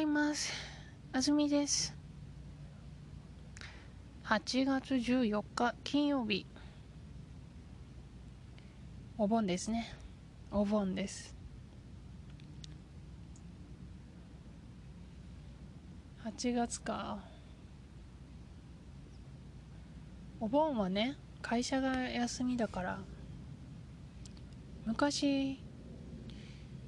ざいます。あずみです。8月14日金曜日。お盆ですね。お盆です。8月か。お盆はね会社が休みだから。昔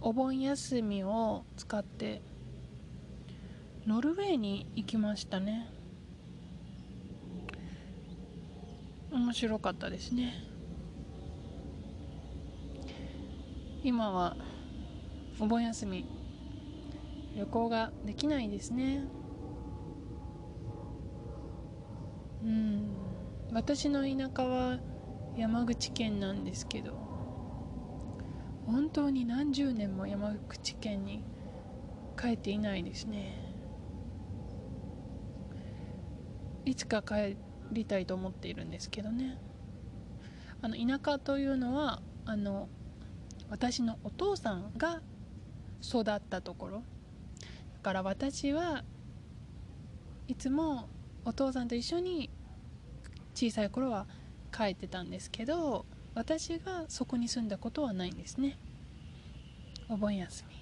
お盆休みを使ってノルウェーに行きましたね。面白かったですね。今はお盆休み旅行ができないですね。うん。私の田舎は山口県なんですけど本当に何十年も山口県に帰っていないですね。いつか帰りたいと思っているんですけどね。あの田舎というのはあの私のお父さんが育ったところ。だから私はいつもお父さんと一緒に小さい頃は帰ってたんですけど私がそこに住んだことはないんですね。お盆休み。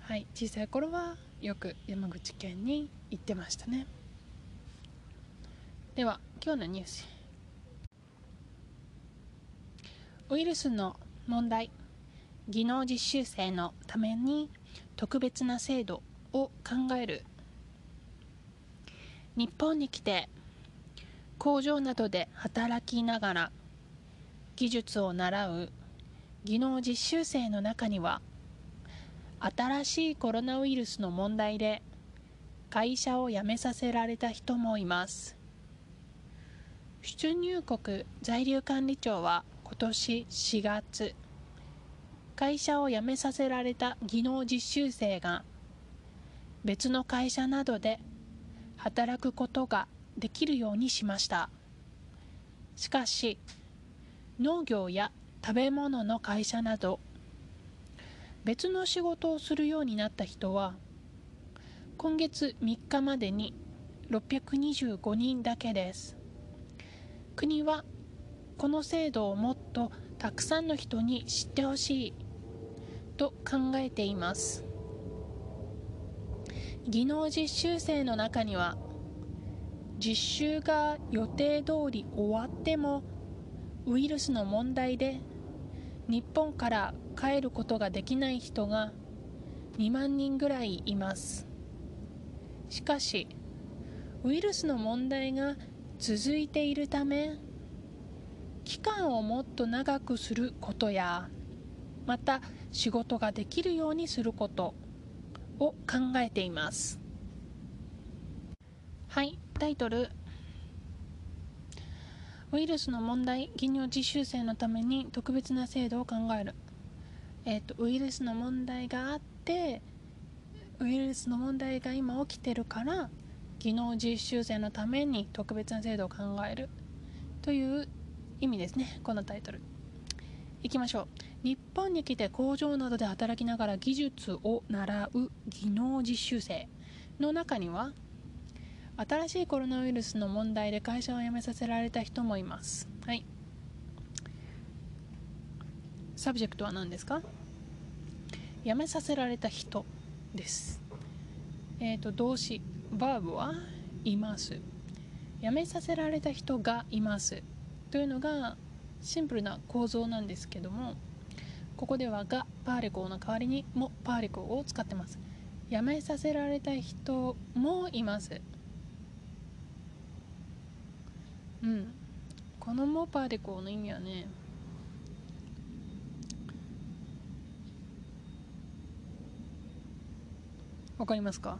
はい小さい頃はよく山口県に行ってましたね。では今日のニュース。ウイルスの問題。技能実習生のために特別な制度を考える。日本に来て工場などで働きながら技術を習う技能実習生の中には新しいコロナウイルスの問題で会社を辞めさせられた人もいます。出入国在留管理庁は今年4月会社を辞めさせられた技能実習生が別の会社などで働くことができるようにしました。しかし農業や食べ物の会社など別の仕事をするようになった人は今月3日までに625人だけです。国はこの制度をもっとたくさんの人に知ってほしいと考えています。技能実習生の中には実習が予定通り終わってもウイルスの問題で日本から帰ることができない人が2万人ぐらいいます。しかしウイルスの問題が続いているため期間をもっと長くすることやまた仕事ができるようにすることを考えています。はいタイトル。ウイルスの問題技能実習生のために特別な制度を考える、えーと、ウイルスの問題があってウイルスの問題が今起きてるから技能実習生のために特別な制度を考える。という意味ですね。このタイトル。いきましょう。日本に来て工場などで働きながら技術を習う技能実習生の中には新しいコロナウイルスの問題で会社を辞めさせられた人もいます。はい。Subject は何ですか？辞めさせられた人です。えっ、ー、と動詞。バーブはいます。辞めさせられた人がいます。というのがシンプルな構造なんですけどもここではが particle の代わりにも particle を使ってます。辞めさせられた人もいます。うん。このモパデコーの意味はねわかりますか？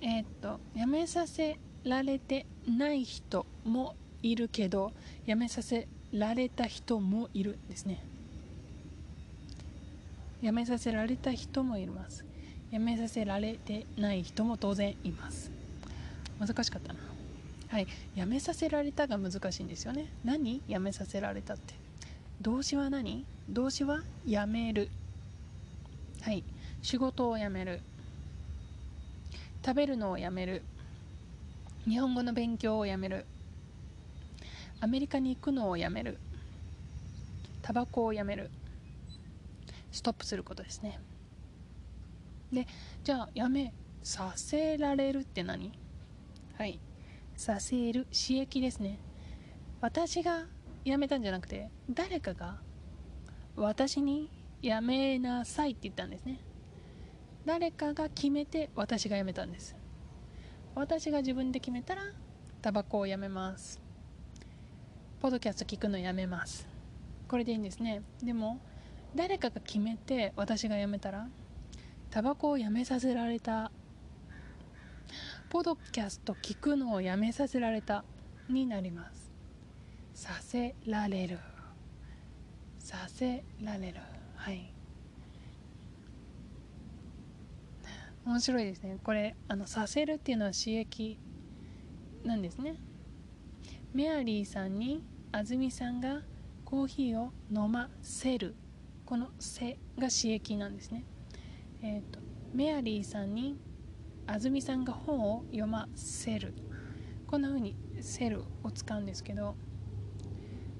えー、っとやめさせられてない人もいるけどやめさせられた人もいるですね。やめさせられた人もいます。やめさせられてない人も当然います。難しかったな。はい、やめさせられたが難しいんですよね。何？やめさせられたって。動詞は何？動詞はやめる。はい。仕事を辞める。食べるのをやめる。日本語の勉強をやめる。アメリカに行くのをやめる。タバコをやめる。ストップすることですね。でじゃあやめさせられるって何？はい。させる刺激ですね。私がやめたんじゃなくて誰かが私にやめなさいって言ったんですね。誰かが決めて私が辞めたんです。私が自分で決めたらタバコをやめます。ポッドキャスト聞くのやめます。これでいいんですね。でも誰かが決めて私が辞めたらタバコをやめさせられた。ポッドキャスト聞くのをやめさせられた。になります。させられる。させられる。はい。面白いですね。これあのさせるっていうのは刺激なんですね。メアリーさんに安住さんがコーヒーを飲ませる。この「せ」が刺激なんですね。えっ、ー、とメアリーさんに安住さんが本を読ませる。こんな風に「せる」を使うんですけど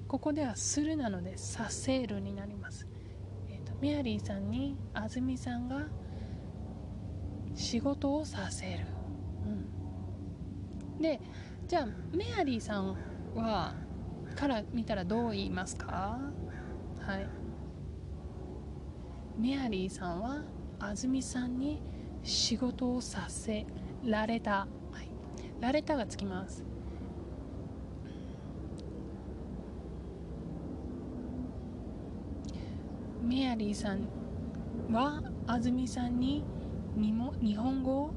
ここでは「する」なので「させる」になります、えーと、とメアリーさんに安住さんが仕事をさせる、うん、でじゃあメアリーさんはから見たらどう言いますか？はい。メアリーさんは安住さんに仕事をさせられた、はい、られたがつきます。メアリーさんは安住さんに日本語を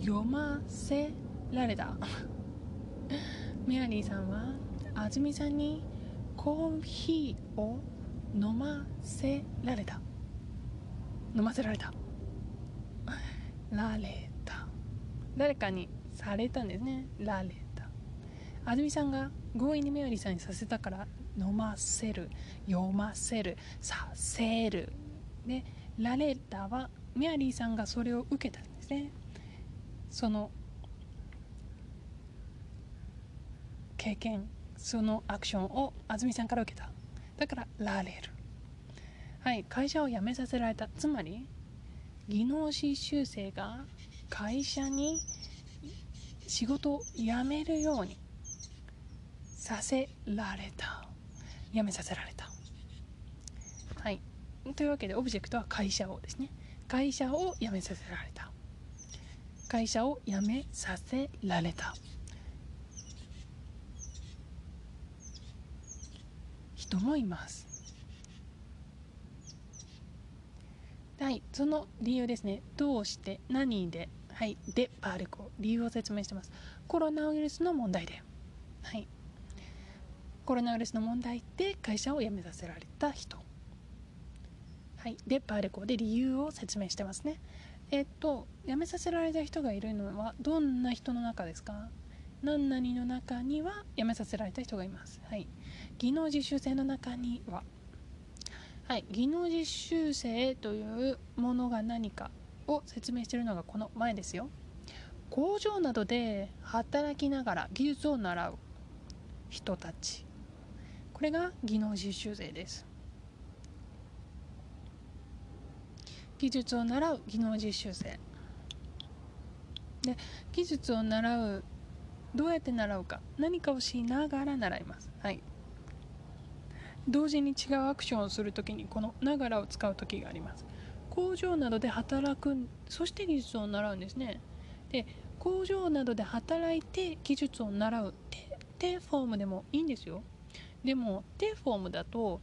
読ませられた。メアリーさんは安住さんにコーヒーを飲ませられた。飲ませられた。られた。誰かにされたんですね。られた。安住さんが強引にメアリーさんにさせたから飲ませる読ませるさせる。でられたはメアリーさんがそれを受けたんですね。その経験そのアクションを安住さんから受けた。だからられるはい会社を辞めさせられた。つまり技能実習生が会社に仕事を辞めるようにさせられた。辞めさせられた。はい。というわけでオブジェクトは会社をですね。会社を辞めさせられた。会社を辞めさせられた。人もいます。はいその理由ですね。どうして何ではいでパーレコ。理由を説明してます。コロナウイルスの問題で。はい。コロナウイルスの問題で会社を辞めさせられた人。はい、でパーレコで理由を説明してますね。えっと辞めさせられた人がいるのはどんな人の中ですか？何々の中には辞めさせられた人がいます。はい。技能実習生の中には。はい。技能実習生というものが何かを説明しているのがこの前ですよ。工場などで働きながら技術を習う人たち。これが技能実習生です。技術を習う技能実習生。で技術を習うどうやって習うか。何かをしながら習います。はい。同時に違うアクションをするときにこの「ながら」を使う時があります。工場などで働くそして技術を習うんですね。で工場などで働いて技術を習うテフォームでもいいんですよ。でもテフォームだと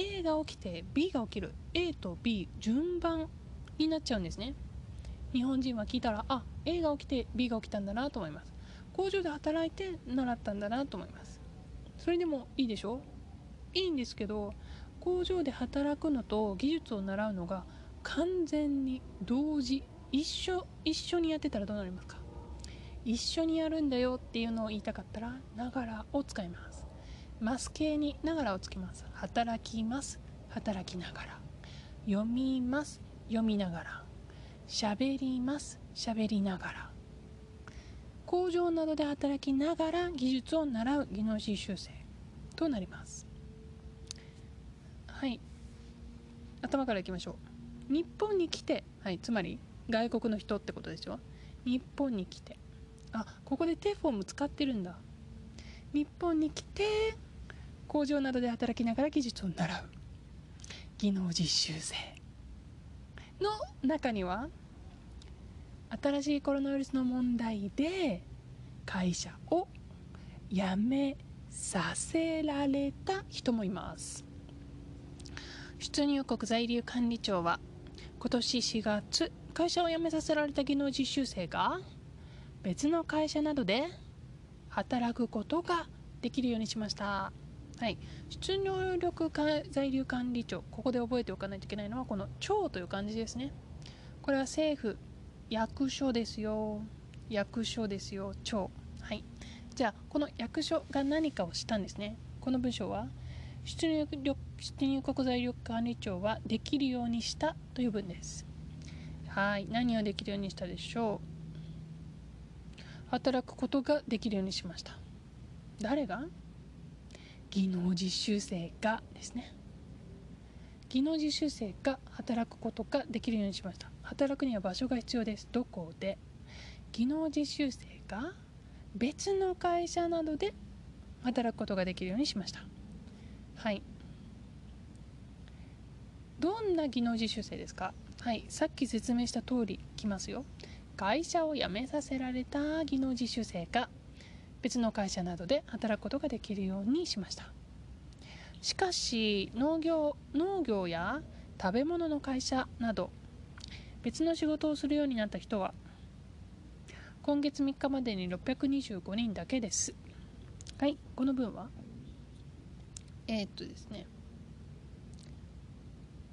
A が起きて B が起きる。A と B 順番になっちゃうんですね。日本人は聞いたらあ A が起きて B が起きたんだなと思います。工場で働いて習ったんだなと思います。それでもいいでしょ？いいんですけど工場で働くのと技術を習うのが完全に同時。一緒一緒にやってたらどうなりますか？一緒にやるんだよっていうのを言いたかったらながらを使います。マス系にながらをつけます。働きます。働きながら。読みます。読みながら。喋ります。喋りながら。工場などで働きながら技術を習う技能実習生。となります。はい。頭からいきましょう。日本に来てはいつまり外国の人ってことですよ。日本に来て。あここでテフォーム使ってるんだ。日本に来て工場などで働きながら技術を習う。技能実習生。の中には新しいコロナウイルスの問題で会社を辞めさせられた人もいます。出入国在留管理庁は今年4月会社を辞めさせられた技能実習生が別の会社などで働くことができるようにしました。はい。出入力在留管理庁。ここで覚えておかないといけないのはこの庁という漢字ですね。これは政府役所ですよ。役所ですよ庁。はい。じゃあこの役所が何かをしたんですね。この文章は出入出入国在留管理庁はできるようにしたという文です。はい。何をできるようにしたでしょう。働くことができるようにしました。誰が？技能実習生がですね。技能実習生が働くことができるようにしました。働くには場所が必要です。どこで？技能実習生が別の会社などで働くことができるようにしました。はい。どんな技能実習生ですか？はい。さっき説明した通りきますよ。会社を辞めさせられた技能実習生が別の会社などで働くことができるようにしました。しかし農業農業や食べ物の会社など別の仕事をするようになった人は今月3日までに625人だけです。はいこの文は？えー、っとですね。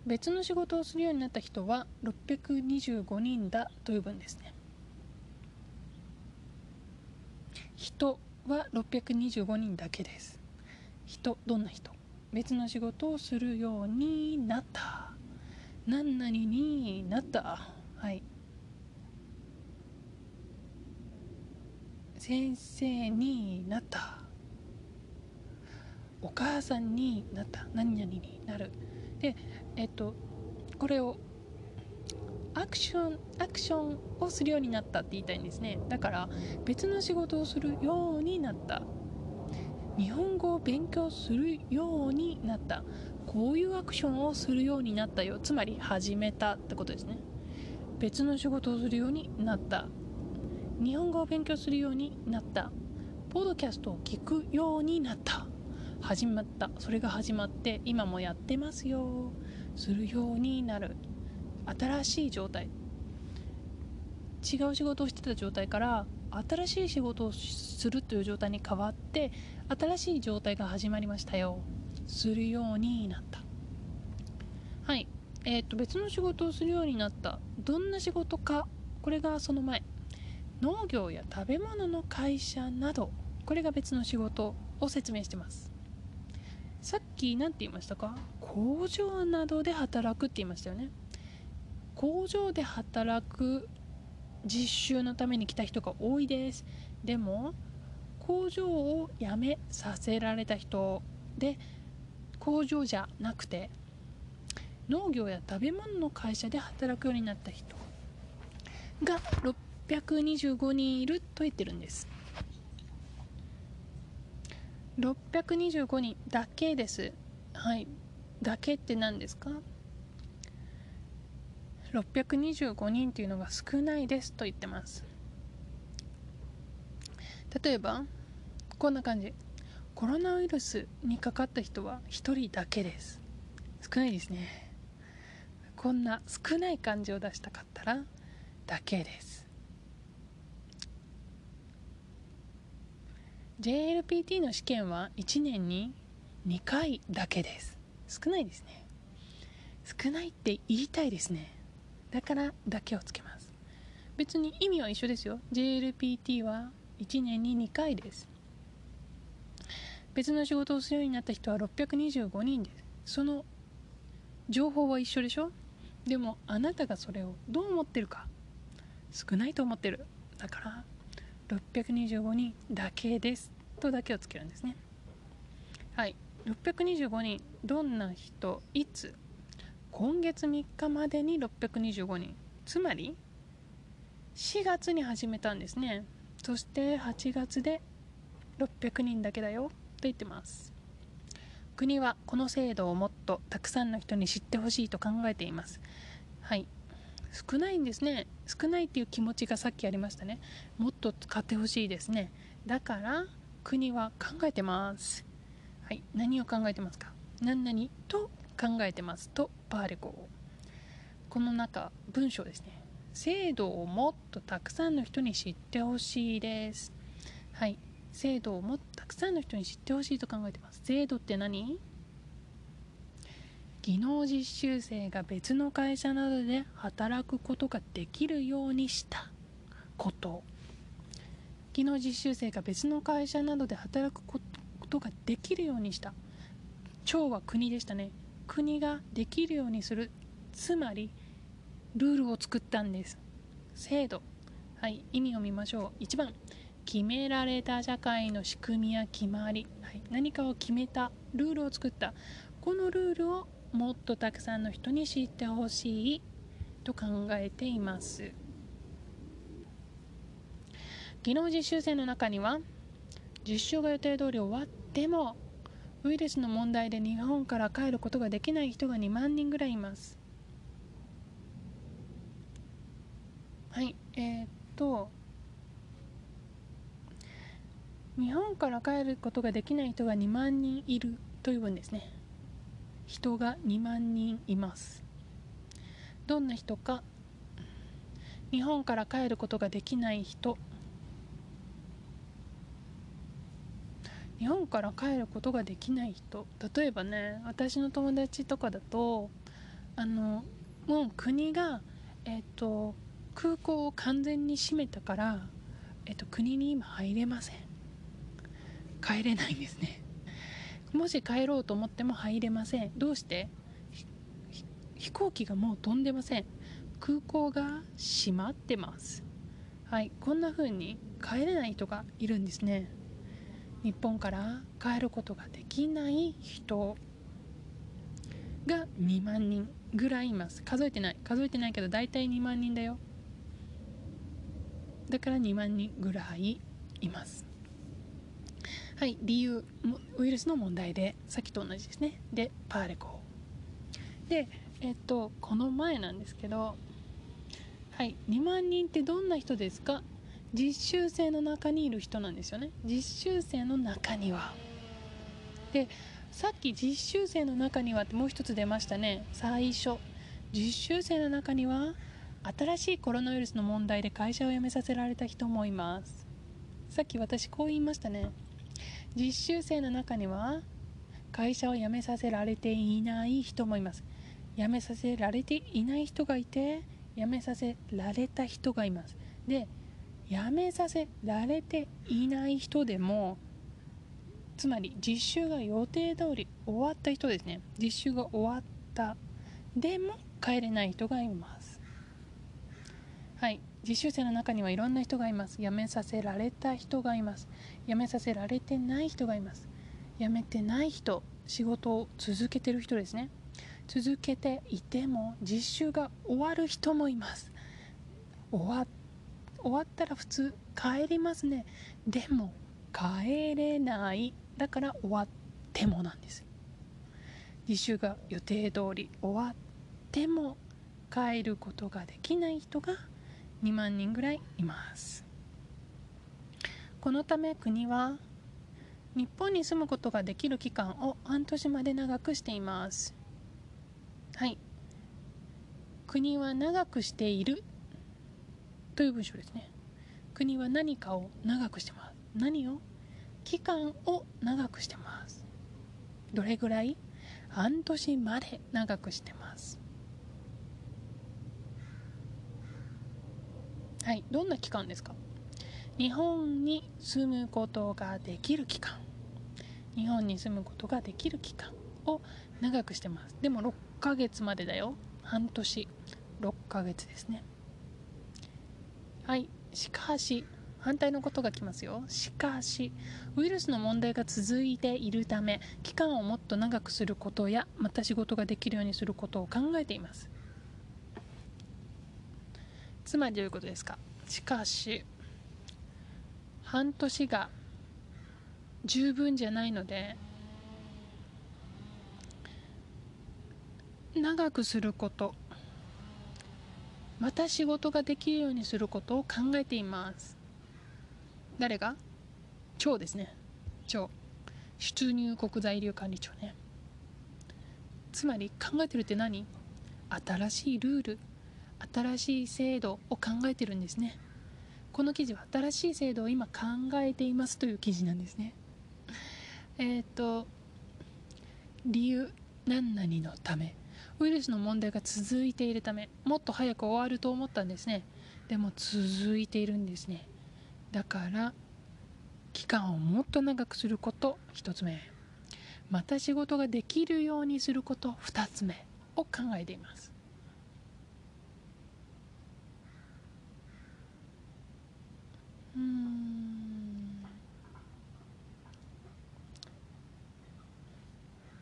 別の仕事をするようになった人は625人だという文ですね。人は625人だけです。人どんな人？別の仕事をするようになった。何々になった。はい。先生になった。お母さんになった。何々になる。でえっとこれをアクションアクションをするようになったって言いたいんですね。だから別の仕事をするようになった。日本語を勉強するようになった。こういうアクションをするようになったよ。つまり始めたってことですね。別の仕事をするようになった。日本語を勉強するようになった。ポッドキャストを聞くようになった。始まった。それが始まって今もやってますよ。するようになる。新しい状態。違う仕事をしてた状態から新しい仕事をするという状態に変わって新しい状態が始まりましたよ。するようになった。はい。えー、と別の仕事をするようになった。どんな仕事かこれがその前。農業や食べ物の会社などこれが別の仕事を説明してます。さっき何て言いましたか？工場などで働くって言いましたよね。工場で働く実習のために来た人が多いです。でも工場を辞めさせられた人で工場じゃなくて農業や食べ物の会社で働くようになった人が625人いると言ってるんです。625人だけです。はい。だけって何ですか？625人っていうのが少ないですと言ってます。例えばこんな感じ。コロナウイルスにかかった人は1人だけです。少ないですね。こんな少ない感じを出したかったらだけです。JLPT の試験は1年に2回だけです。少ないですね。少ないって言いたいですね。だからだけをつけます。別に意味は一緒ですよ。JLPT は1年に2回です。別の仕事をするようになった人は625人です。その情報は一緒でしょ？でもあなたがそれをどう思ってるか。少ないと思ってる。だから625人だけです。とだけをつけるんですね。はい。625人。どんな人？いつ？今月3日までに625人。つまり4月に始めたんですね。そして8月で600人だけだよ。と言ってます。国はこの制度をもっとたくさんの人に知ってほしいと考えています。はい。少ないんですね。少ないっていう気持ちがさっきありましたね。もっと使ってほしいですね。だから国は考えてます。はい。何を考えてますか？何々と考えてますとパーレコこの中文章ですね。制度をもっとたくさんの人に知ってほしいです。はい。制度をもっとたくさんの人に知ってほしいと考えてます。制度って何？技能実習生が別の会社などで働くことができるようにした。こと。技能実習生が別の会社などで働くことができるようにした。町は国でしたね。国ができるようにするつまりルールを作ったんです。制度。はい意味を見ましょう。1番決められた社会の仕組みや決まり、はい、何かを決めたルールを作った。このルールをもっとたくさんの人に知ってほしいと考えています。技能実習生の中には実習が予定通り終わってもウイルスの問題で日本から帰ることができない人が2万人ぐらいいます。はいえー、っと日本から帰ることができない人が2万人いるという文ですね。人が2万人います。どんな人か。日本から帰ることができない人。日本から帰ることができない人。例えばね私の友達とかだとあのもう国が、えっと、空港を完全に閉めたから、えっと、国に今入れません。帰れないんですね。もし帰ろうと思っても入れません。どうして？飛行機がもう飛んでません。空港が閉まってます。はいこんな風に帰れない人がいるんですね。日本から帰ることができない人が2万人ぐらいいます。数えてない。数えてないけど大体2万人だよ。だから2万人ぐらいいます。はい。理由ウイルスの問題でさっきと同じですね。でパーレコでえっとこの前なんですけどはい。2万人ってどんな人ですか？実習生の中にいる人なんですよね。実習生の中には。でさっき実習生の中にはってもう一つ出ましたね。最初。実習生の中には新しいコロナウイルスの問題で会社を辞めさせられた人もいます。さっき私こう言いましたね。実習生の中には会社を辞めさせられていない人もいます。辞めさせられていない人がいて辞めさせられた人がいます。で辞めさせられていない人でもつまり実習が予定通り終わった人ですね。実習が終わった。でも帰れない人がいます。はい。実習生の中にはいろんな人がいます。辞めさせられた人がいます。辞めさせられてない人がいます。辞めてない人仕事を続けてる人ですね。続けていても実習が終わる人もいます。終わっ終わったら普通帰りますね。でも帰れない。だから終わってもなんです実習が予定通り終わっても帰ることができない人が2万人ぐらいいます。このため国は日本に住むことができる期間を半年まで長くしています。はい。国は長くしているという文章ですね。国は何かを長くしてます。何を？期間を長くしてます。どれぐらい？半年まで長くしてます。はい。どんな期間ですか？日本に住むことができる期間。日本に住むことができる期間を長くしてます。でも6ヶ月までだよ。半年。6ヶ月ですね。はい。しかし反対のことが来ますよ。しかしウイルスの問題が続いているため期間をもっと長くすることやまた仕事ができるようにすることを考えています。つまりどういうことですか？しかし半年が十分じゃないので長くすること。また仕事ができるようにすることを考えています。誰が？長ですね。長出入国在留管理庁ね。つまり考えてるって何？新しいルール。新しい制度を考えてるんですね。この記事は新しい制度を今考えていますという記事なんですね。えっ、と理由何々のため。ウイルスの問題が続いているためもっと早く終わると思ったんですね。でも続いているんですね。だから期間をもっと長くすること1つ目。また仕事ができるようにすること2つ目を考えています。うん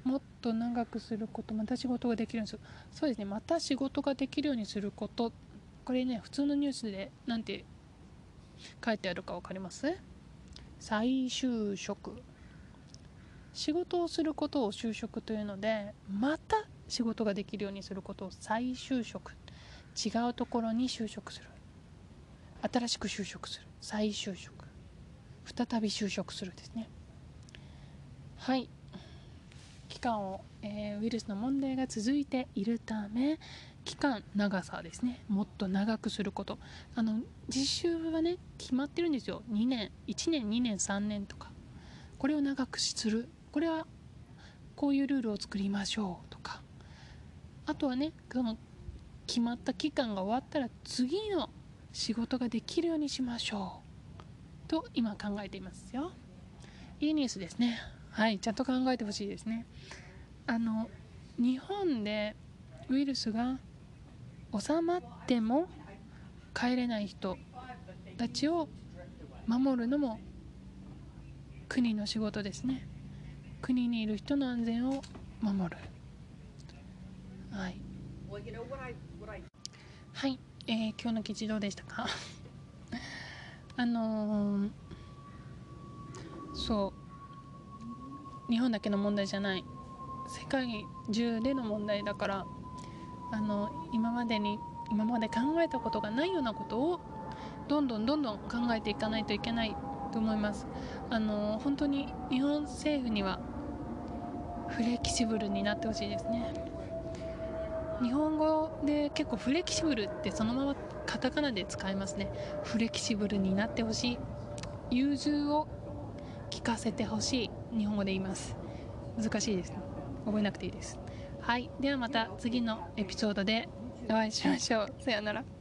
もっと長くすることまた仕事ができるようにする。そうですね。また仕事ができるようにすること。これね普通のニュースでなんて書いてあるか分かります？再就職。仕事をすることを就職というのでまた仕事ができるようにすることを再就職。違うところに就職する。新しく就職する。再就職。再び就職。するですねはい期間を、えー、ウイルスの問題が続いているため期間長さですねもっと長くすること。あの実習はね決まってるんですよ。2年1年2年3年とか。これを長くする。これはこういうルールを作りましょうとか。あとはねその決まった期間が終わったら次の仕事ができるようにしましょう。と今考えていますよ。いいニュースですね。はいちゃんと考えてほしいですね。あの日本でウイルスが収まっても帰れない人たちを守るのも国の仕事ですね。国にいる人の安全を守る。はい。はい、えー、今日の記事どうでしたか？あのー、そう。日本だけの問題じゃない。世界中での問題だからあの今までに今まで考えたことがないようなことをどんどんどんどん考えていかないといけないと思います。あの本当に日本政府にはフレキシブルになってほしいですね。日本語で結構フレキシブルってそのままカタカナで使いますね。フレキシブルになってほしい。融通を聞かせてほしい。日本語で言います。難しいです覚えなくていいです。はい。ではまた次のエピソードでお会いしましょう。さようなら。